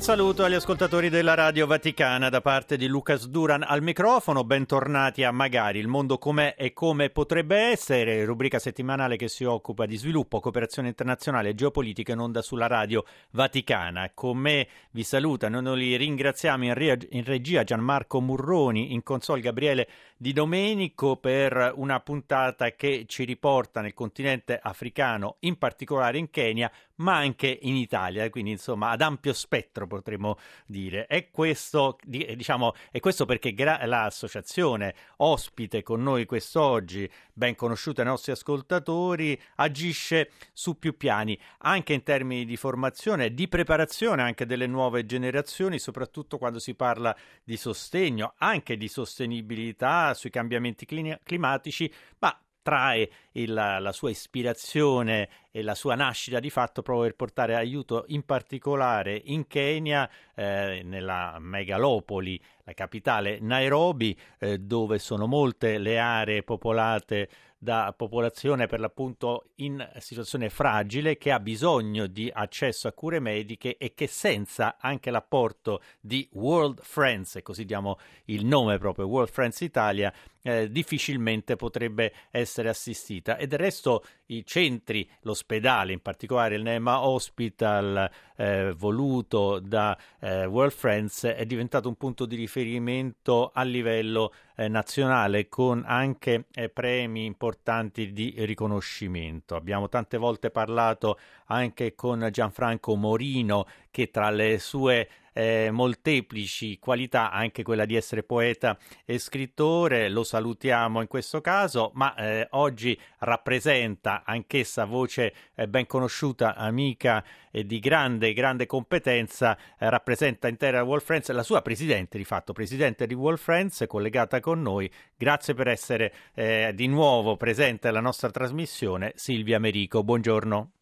Un saluto agli ascoltatori della Radio Vaticana da parte di Lucas Duran al microfono, bentornati a Magari, il mondo com'è e come potrebbe essere, rubrica settimanale che si occupa di sviluppo, cooperazione internazionale e geopolitica in onda sulla Radio Vaticana. Con me vi salutano, noi li ringraziamo in, re- in regia Gianmarco Murroni, in console Gabriele Di Domenico per una puntata che ci riporta nel continente africano, in particolare in Kenya, ma anche in Italia, quindi insomma ad ampio spettro potremmo dire. E questo, diciamo, è questo perché gra- l'associazione ospite con noi quest'oggi, ben conosciuta ai nostri ascoltatori, agisce su più piani, anche in termini di formazione, di preparazione anche delle nuove generazioni, soprattutto quando si parla di sostegno, anche di sostenibilità sui cambiamenti climatici, ma trae il, la sua ispirazione e la sua nascita di fatto proprio per portare aiuto in particolare in Kenya, eh, nella megalopoli, la capitale Nairobi, eh, dove sono molte le aree popolate da popolazione per l'appunto in situazione fragile che ha bisogno di accesso a cure mediche e che senza anche l'apporto di World Friends, e così diamo il nome proprio World Friends Italia, eh, difficilmente potrebbe essere assistita. E del resto i centri, l'ospedale, in particolare il Nema Hospital, eh, voluto da eh, World Friends, è diventato un punto di riferimento a livello eh, nazionale con anche eh, premi importanti di riconoscimento. Abbiamo tante volte parlato anche con Gianfranco Morino che tra le sue eh, molteplici qualità, anche quella di essere poeta e scrittore, lo salutiamo in questo caso, ma eh, oggi rappresenta anch'essa voce eh, ben conosciuta, amica e di grande, grande competenza, eh, rappresenta intera World Friends, la sua presidente di fatto, presidente di World Friends, collegata con noi. Grazie per essere eh, di nuovo presente alla nostra trasmissione, Silvia Merico. Buongiorno.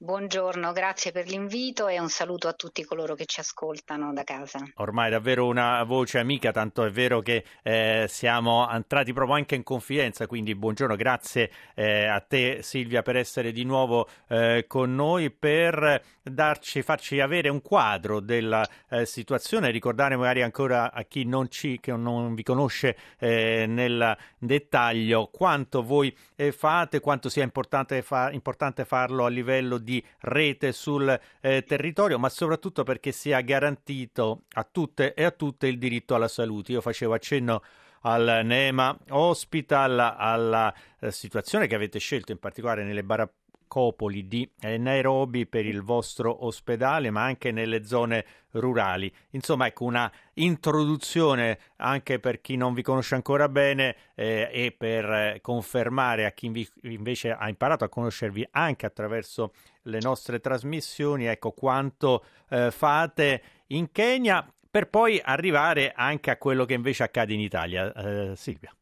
Buongiorno, grazie per l'invito e un saluto a tutti coloro che ci ascoltano da casa. Ormai davvero una voce amica, tanto è vero che eh, siamo entrati proprio anche in confidenza, quindi buongiorno, grazie eh, a te Silvia per essere di nuovo eh, con noi, per darci, farci avere un quadro della eh, situazione, ricordare magari ancora a chi non, ci, non vi conosce eh, nel dettaglio quanto voi eh, fate, quanto sia importante, fa- importante farlo a livello di rete sul eh, territorio, ma soprattutto perché sia garantito a tutte e a tutte il diritto alla salute. Io facevo accenno al NEMA Hospital, alla eh, situazione che avete scelto in particolare nelle baracche Copoli di eh, Nairobi per il vostro ospedale, ma anche nelle zone rurali. Insomma, ecco una introduzione anche per chi non vi conosce ancora bene eh, e per eh, confermare a chi vi, invece ha imparato a conoscervi anche attraverso le nostre trasmissioni, ecco quanto eh, fate in Kenya per poi arrivare anche a quello che invece accade in Italia. Eh, Silvia.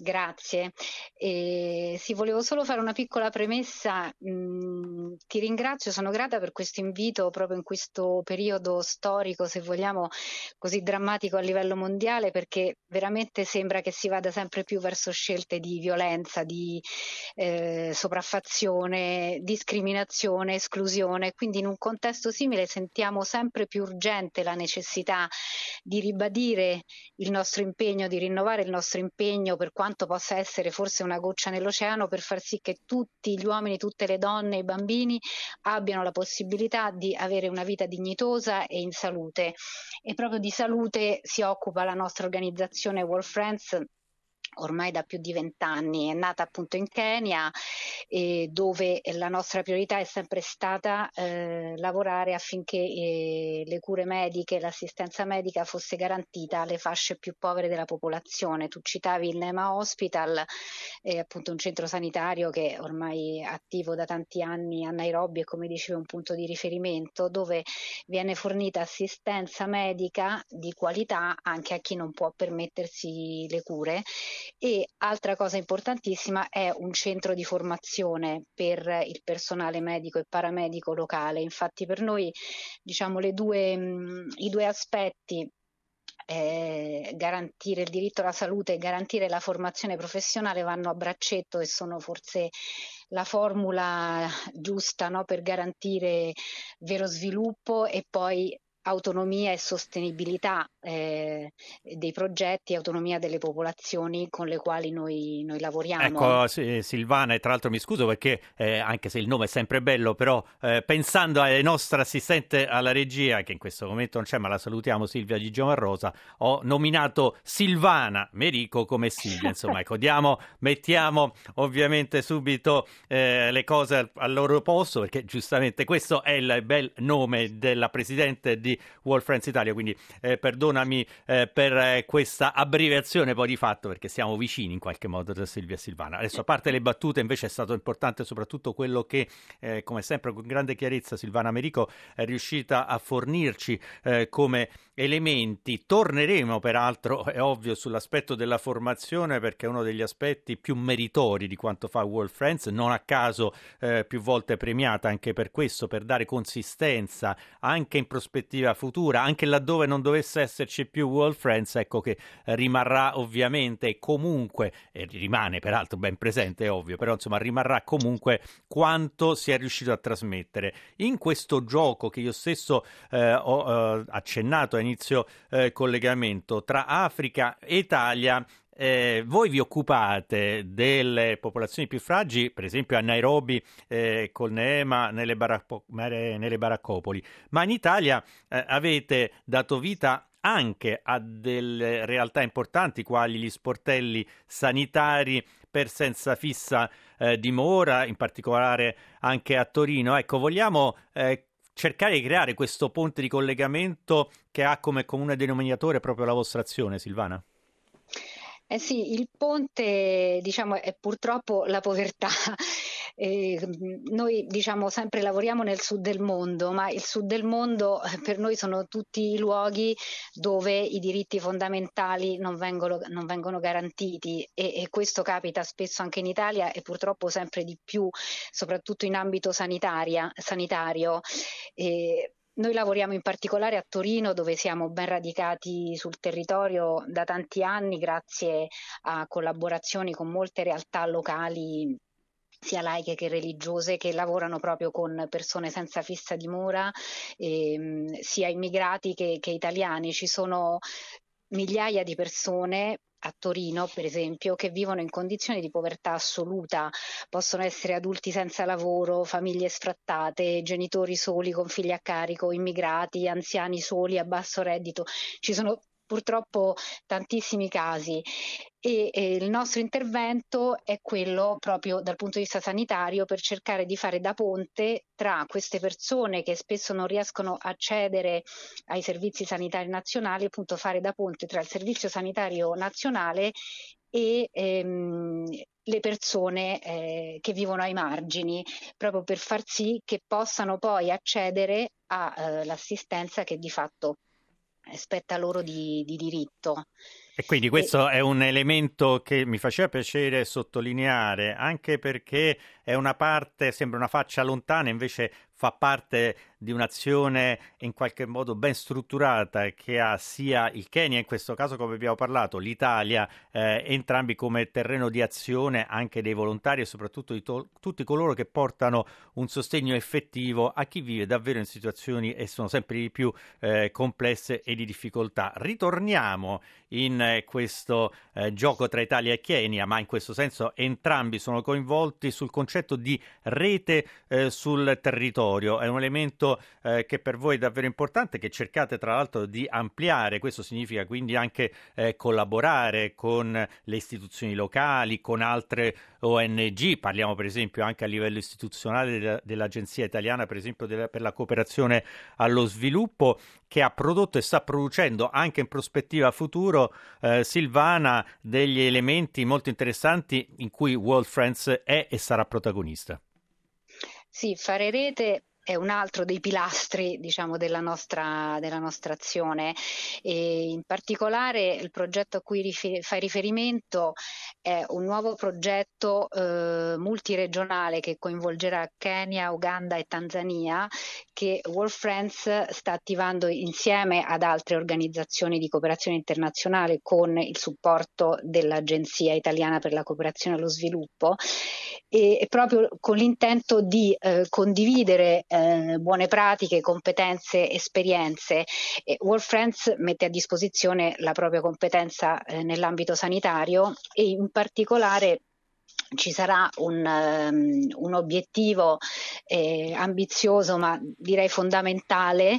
Grazie. E, sì, volevo solo fare una piccola premessa. Mm, ti ringrazio, sono grata per questo invito proprio in questo periodo storico, se vogliamo, così drammatico a livello mondiale, perché veramente sembra che si vada sempre più verso scelte di violenza, di eh, sopraffazione, discriminazione, esclusione. Quindi in un contesto simile sentiamo sempre più urgente la necessità di ribadire il nostro impegno, di rinnovare il nostro impegno per quanto possa essere forse una goccia nell'oceano per far sì che tutti gli uomini, tutte le donne i bambini abbiano la possibilità di avere una vita dignitosa e in salute. E proprio di salute si occupa la nostra organizzazione World Friends ormai da più di vent'anni, è nata appunto in Kenya eh, dove la nostra priorità è sempre stata eh, lavorare affinché eh, le cure mediche, l'assistenza medica fosse garantita alle fasce più povere della popolazione. Tu citavi il Nema Hospital, è appunto un centro sanitario che è ormai attivo da tanti anni a Nairobi e come dicevo un punto di riferimento dove viene fornita assistenza medica di qualità anche a chi non può permettersi le cure e altra cosa importantissima è un centro di formazione per il personale medico e paramedico locale. Infatti per noi diciamo due, mh, i due aspetti eh, garantire il diritto alla salute e garantire la formazione professionale vanno a braccetto e sono forse la formula giusta no, per garantire vero sviluppo e poi autonomia e sostenibilità eh, dei progetti, autonomia delle popolazioni con le quali noi, noi lavoriamo. Ecco Silvana, e tra l'altro mi scuso perché eh, anche se il nome è sempre bello, però eh, pensando alla nostra assistente alla regia, che in questo momento non c'è, ma la salutiamo Silvia Di Rosa, ho nominato Silvana Merico come Silvia, insomma, ecco, diamo, mettiamo ovviamente subito eh, le cose al, al loro posto, perché giustamente questo è il bel nome della presidente di World Friends Italia, quindi eh, perdonami eh, per eh, questa abbreviazione poi di fatto perché siamo vicini in qualche modo da Silvia Silvana. Adesso a parte le battute invece è stato importante soprattutto quello che eh, come sempre con grande chiarezza Silvana Americo è riuscita a fornirci eh, come elementi. Torneremo peraltro, è ovvio, sull'aspetto della formazione perché è uno degli aspetti più meritori di quanto fa World Friends, non a caso eh, più volte premiata anche per questo, per dare consistenza anche in prospettiva futura, anche laddove non dovesse esserci più World Friends, ecco che rimarrà ovviamente comunque, e rimane peraltro ben presente, è ovvio, però insomma rimarrà comunque quanto si è riuscito a trasmettere. In questo gioco che io stesso eh, ho eh, accennato a inizio eh, collegamento tra Africa e Italia, eh, voi vi occupate delle popolazioni più fragili, per esempio a Nairobi eh, col Neema nelle, baracco- nelle, baraccopoli, ma in Italia eh, avete dato vita anche a delle realtà importanti quali gli sportelli sanitari per senza fissa eh, dimora, in particolare anche a Torino. Ecco, vogliamo eh, cercare di creare questo ponte di collegamento che ha come comune denominatore proprio la vostra azione, Silvana? Eh sì, il ponte diciamo, è purtroppo la povertà. Eh, noi diciamo sempre lavoriamo nel sud del mondo, ma il sud del mondo eh, per noi sono tutti i luoghi dove i diritti fondamentali non vengono, non vengono garantiti e, e, questo capita spesso anche in Italia e purtroppo sempre di più, soprattutto in ambito sanitario. Eh, noi lavoriamo in particolare a Torino dove siamo ben radicati sul territorio da tanti anni grazie a collaborazioni con molte realtà locali sia laiche che religiose che lavorano proprio con persone senza fissa dimora, ehm, sia immigrati che, che italiani. Ci sono migliaia di persone a Torino, per esempio, che vivono in condizioni di povertà assoluta, possono essere adulti senza lavoro, famiglie sfrattate, genitori soli con figli a carico, immigrati, anziani soli a basso reddito. Ci sono purtroppo tantissimi casi. E, e, il nostro intervento è quello proprio dal punto di vista sanitario per cercare di fare da ponte tra queste persone che spesso non riescono a accedere ai servizi sanitari nazionali, appunto fare da ponte tra il servizio sanitario nazionale e ehm, le persone eh, che vivono ai margini, proprio per far sì che possano poi accedere all'assistenza eh, che di fatto spetta loro di, di diritto. E quindi questo e... è un elemento che mi faceva piacere sottolineare, anche perché è una parte, sembra una faccia lontana, invece fa parte di un'azione in qualche modo ben strutturata che ha sia il Kenya, in questo caso come abbiamo parlato, l'Italia, eh, entrambi come terreno di azione anche dei volontari e soprattutto di to- tutti coloro che portano un sostegno effettivo a chi vive davvero in situazioni e sono sempre di più eh, complesse e di difficoltà. Ritorniamo in eh, questo eh, gioco tra Italia e Kenya, ma in questo senso entrambi sono coinvolti sul concetto di rete eh, sul territorio territorio, è un elemento eh, che per voi è davvero importante, che cercate tra l'altro di ampliare, questo significa quindi anche eh, collaborare con le istituzioni locali, con altre ONG, parliamo per esempio anche a livello istituzionale dell'Agenzia italiana per esempio per la cooperazione allo sviluppo che ha prodotto e sta producendo anche in prospettiva futuro eh, Silvana degli elementi molto interessanti in cui World Friends è e sarà protagonista. Sì, fare rete è un altro dei pilastri diciamo, della, nostra, della nostra azione. E in particolare il progetto a cui rifer- fai riferimento è un nuovo progetto eh, multiregionale che coinvolgerà Kenya, Uganda e Tanzania che World Friends sta attivando insieme ad altre organizzazioni di cooperazione internazionale con il supporto dell'Agenzia italiana per la cooperazione e lo sviluppo e, proprio con l'intento di eh, condividere eh, buone pratiche, competenze, esperienze. E World Friends mette a disposizione la propria competenza eh, nell'ambito sanitario e in particolare ci sarà un, um, un obiettivo eh, ambizioso ma direi fondamentale,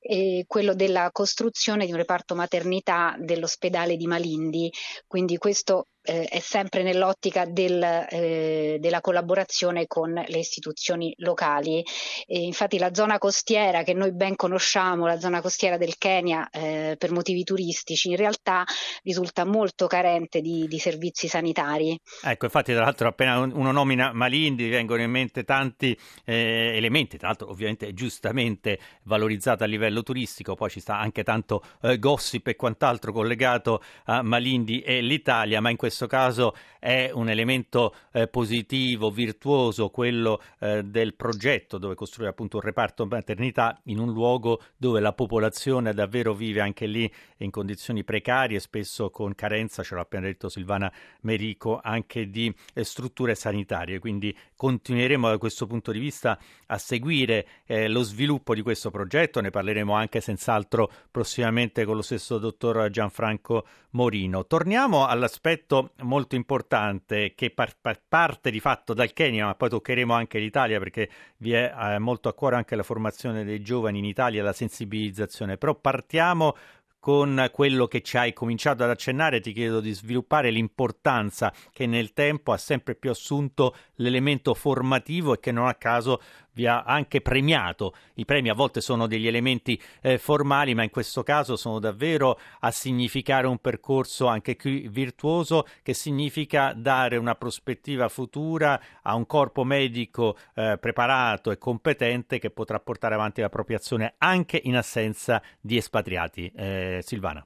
eh, quello della costruzione di un reparto maternità dell'ospedale di Malindi. Quindi questo eh, è sempre nell'ottica del, eh, della collaborazione con le istituzioni locali. E infatti la zona costiera che noi ben conosciamo, la zona costiera del Kenya eh, per motivi turistici, in realtà risulta molto carente di, di, servizi sanitari. Ecco, infatti tra l'altro appena uno nomina Malindi vengono in mente tanti eh, elementi, tra l'altro ovviamente giustamente valorizzato a livello turistico, poi ci sta anche tanto eh, gossip e quant'altro collegato a Malindi e l'Italia, ma in questo questo caso è un elemento eh, positivo, virtuoso, quello eh, del progetto dove costruire appunto un reparto maternità in un luogo dove la popolazione davvero vive anche lì in condizioni precarie, spesso con carenza, ce l'ha appena detto Silvana Merico, anche di eh, strutture sanitarie. Quindi continueremo da questo punto di vista a seguire eh, lo sviluppo di questo progetto, ne parleremo anche senz'altro prossimamente con lo stesso dottor Gianfranco Morino. Torniamo all'aspetto molto importante che par- par- parte di fatto dal Kenya, ma poi toccheremo anche l'Italia perché vi è eh, molto a cuore anche la formazione dei giovani in Italia, la sensibilizzazione. Però partiamo con quello che ci hai cominciato ad accennare, ti chiedo di sviluppare l'importanza che nel tempo ha sempre più assunto l'elemento formativo e che non a caso vi ha anche premiato. I premi a volte sono degli elementi eh, formali, ma in questo caso sono davvero a significare un percorso anche qui virtuoso che significa dare una prospettiva futura a un corpo medico eh, preparato e competente che potrà portare avanti la propria azione anche in assenza di espatriati. Eh, Silvana.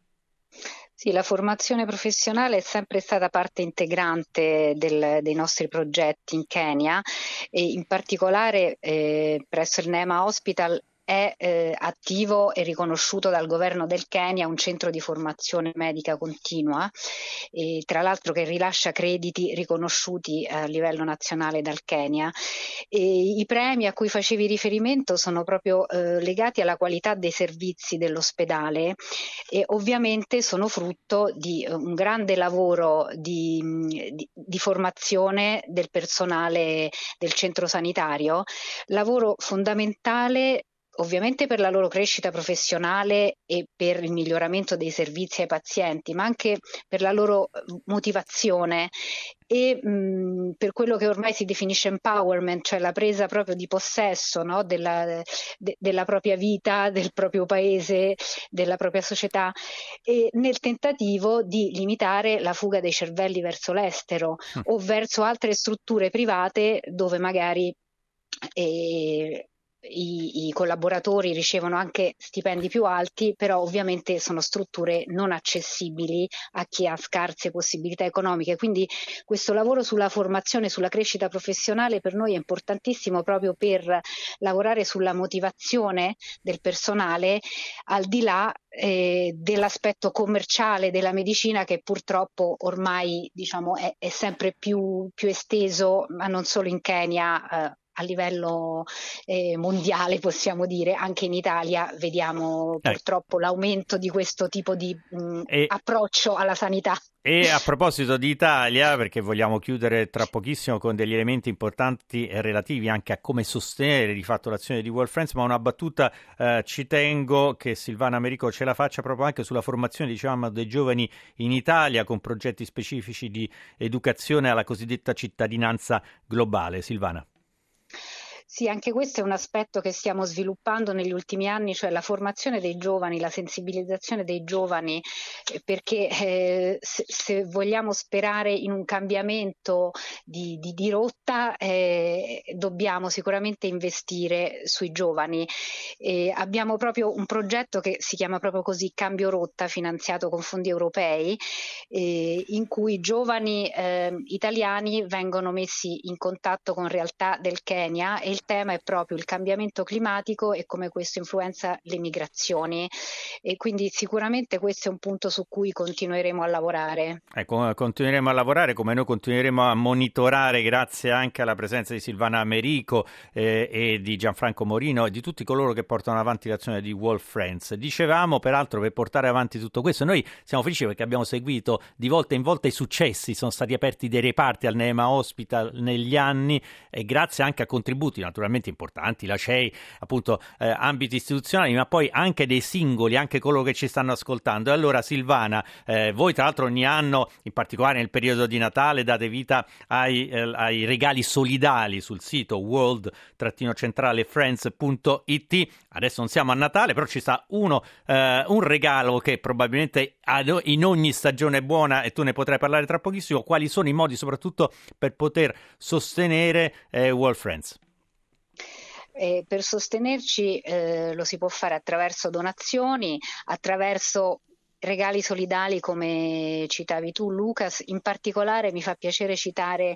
Sì, la formazione professionale è sempre stata parte integrante del, dei nostri progetti in Kenya e in particolare eh, presso il NEMA Hospital è eh, attivo e riconosciuto dal governo del Kenya un centro di formazione medica continua, tra l'altro che rilascia crediti riconosciuti a livello nazionale dal Kenya. E I premi a cui facevi riferimento sono proprio eh, legati alla qualità dei servizi dell'ospedale e ovviamente sono frutto di uh, un grande lavoro di, di, di formazione del personale del centro sanitario, lavoro fondamentale ovviamente per la loro crescita professionale e per il miglioramento dei servizi ai pazienti, ma anche per la loro motivazione e mh, per quello che ormai si definisce empowerment, cioè la presa proprio di possesso no? della, de, della, propria vita, del proprio paese, della propria società, e nel tentativo di limitare la fuga dei cervelli verso l'estero mm. o verso altre strutture private dove magari eh, i, i, collaboratori ricevono anche stipendi più alti, però ovviamente sono strutture non accessibili a chi ha scarse possibilità economiche. Quindi questo lavoro sulla formazione, sulla crescita professionale per noi è importantissimo proprio per lavorare sulla motivazione del personale al di là eh, dell'aspetto commerciale della medicina che purtroppo ormai diciamo, è, è sempre più, più, esteso, ma non solo in Kenya, eh, a livello eh, mondiale, possiamo dire, anche in Italia vediamo eh. purtroppo l'aumento di questo tipo di mh, mm, e... approccio alla sanità. E a proposito di Italia, perché vogliamo chiudere tra pochissimo con degli elementi importanti e relativi anche a come sostenere di fatto l'azione di World Friends, ma una battuta eh, ci tengo che Silvana Americo ce la faccia proprio anche sulla formazione diciamo, dei giovani in Italia con progetti specifici di educazione alla cosiddetta cittadinanza globale. Silvana. Sì, anche questo è un aspetto che stiamo sviluppando negli ultimi anni, cioè la formazione dei giovani, la sensibilizzazione dei giovani, eh, perché eh, se, se, vogliamo sperare in un cambiamento di, di, di rotta, eh, dobbiamo sicuramente investire sui giovani. Eh, abbiamo proprio un progetto che si chiama proprio così Cambio Rotta, finanziato con fondi europei, eh, in cui giovani ehm, italiani vengono messi in contatto con realtà del Kenya e il tema è proprio il cambiamento climatico e come questo influenza le migrazioni e quindi sicuramente questo è un punto su cui continueremo a lavorare. Ecco, continueremo a lavorare come noi continueremo a monitorare grazie anche alla presenza di Silvana Americo eh, e di Gianfranco Morino e di tutti coloro che portano avanti l'azione di Wolf Friends. Dicevamo peraltro per portare avanti tutto questo, noi siamo felici perché abbiamo seguito di volta in volta i successi, sono stati aperti dei reparti al Neema Hospital negli anni e grazie anche a contributi naturalmente importanti, la CEI, appunto eh, ambiti istituzionali, ma poi anche dei singoli, anche coloro che ci stanno ascoltando. E allora Silvana, eh, voi tra l'altro ogni anno, in particolare nel periodo di Natale, date vita ai, eh, ai regali solidali sul sito world-centralefriends.it. Adesso non siamo a Natale, però ci sta uno, eh, un regalo che probabilmente in ogni stagione buona e tu ne potrai parlare tra pochissimo. Quali sono i modi soprattutto per poter sostenere eh, World Friends? Eh, per sostenerci eh, lo si può fare attraverso donazioni, attraverso regali solidali come citavi tu Lucas, in particolare mi fa piacere citare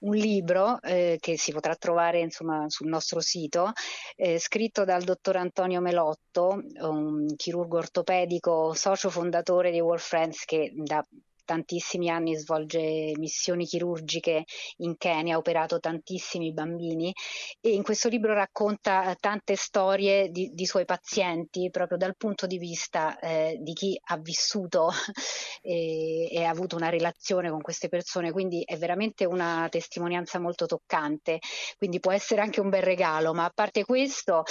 un libro eh, che si potrà trovare insomma, sul nostro sito, eh, scritto dal dottor Antonio Melotto, un chirurgo ortopedico, socio fondatore di World Friends che da tantissimi anni svolge missioni chirurgiche in Kenya, ha operato tantissimi bambini e in questo libro racconta tante storie di, di suoi pazienti proprio dal punto di vista eh, di chi ha vissuto e, e, ha avuto una relazione con queste persone, quindi è veramente una testimonianza molto toccante, quindi può essere anche un bel regalo, ma a parte questo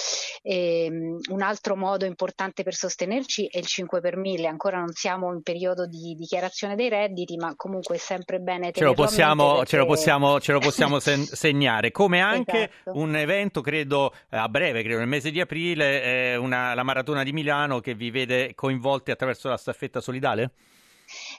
ehm, un altro modo importante per sostenerci è il 5 per 1000, ancora non siamo in periodo di dichiarazione dei redditi, ma comunque è sempre bene ce lo possiamo, perché... ce lo possiamo, ce lo possiamo sen- segnare. Come anche esatto. un evento, credo a breve, credo nel mese di aprile, eh, una, la maratona di Milano che vi vede coinvolti attraverso la staffetta solidale?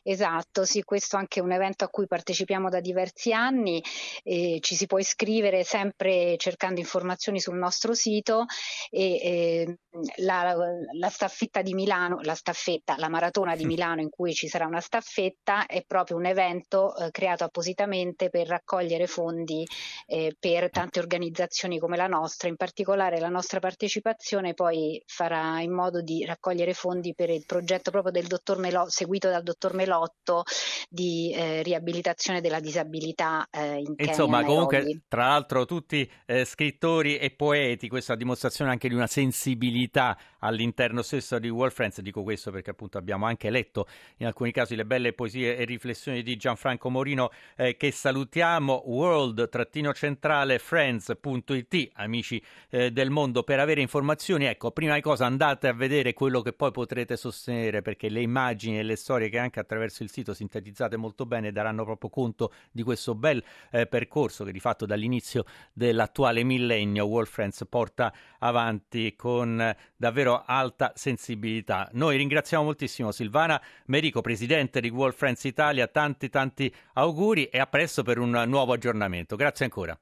Esatto, sì, questo è anche un evento a cui partecipiamo da diversi anni, eh, ci si può iscrivere sempre cercando informazioni sul nostro sito e eh, la, la, staffetta di Milano, la staffetta, la maratona di Milano in cui ci sarà una staffetta è proprio un evento eh, creato appositamente per raccogliere fondi eh, per tante organizzazioni come la nostra, in particolare la nostra partecipazione poi farà in modo di raccogliere fondi per il progetto proprio del dottor Melò, seguito dal dottor Melò lotto di eh, riabilitazione della disabilità eh, in Kenya. Insomma, comunque, tra l'altro, tutti eh, scrittori e poeti, questa dimostrazione anche di una sensibilità all'interno stesso di World Friends. Dico questo perché appunto abbiamo anche letto in alcuni casi le belle poesie e riflessioni di Gianfranco Morino eh, che salutiamo world-centrale friends.it amici eh, del mondo per avere informazioni ecco prima di cosa andate a vedere quello che poi potrete sostenere perché le immagini e le storie che anche attraverso il sito sintetizzate molto bene daranno proprio conto di questo bel eh, percorso che di fatto dall'inizio dell'attuale millennio World Friends porta avanti con eh, davvero davvero alta sensibilità. Noi ringraziamo moltissimo Silvana Merico, presidente di World Friends Italia, tanti tanti auguri e a presto per un nuovo aggiornamento. Grazie ancora.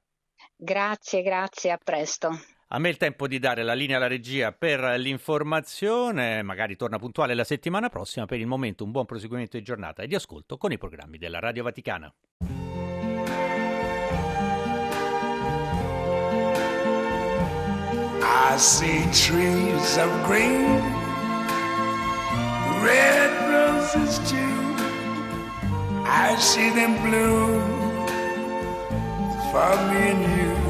Grazie, grazie, a presto. A me il tempo di dare la linea alla regia per l'informazione, magari torna puntuale la settimana prossima, per il momento un buon proseguimento di giornata e di ascolto con i programmi della Radio Vaticana. I see trees of green, red roses too. I see them bloom for me and you.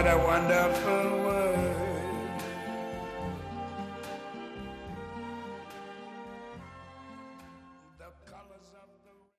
what a wonderful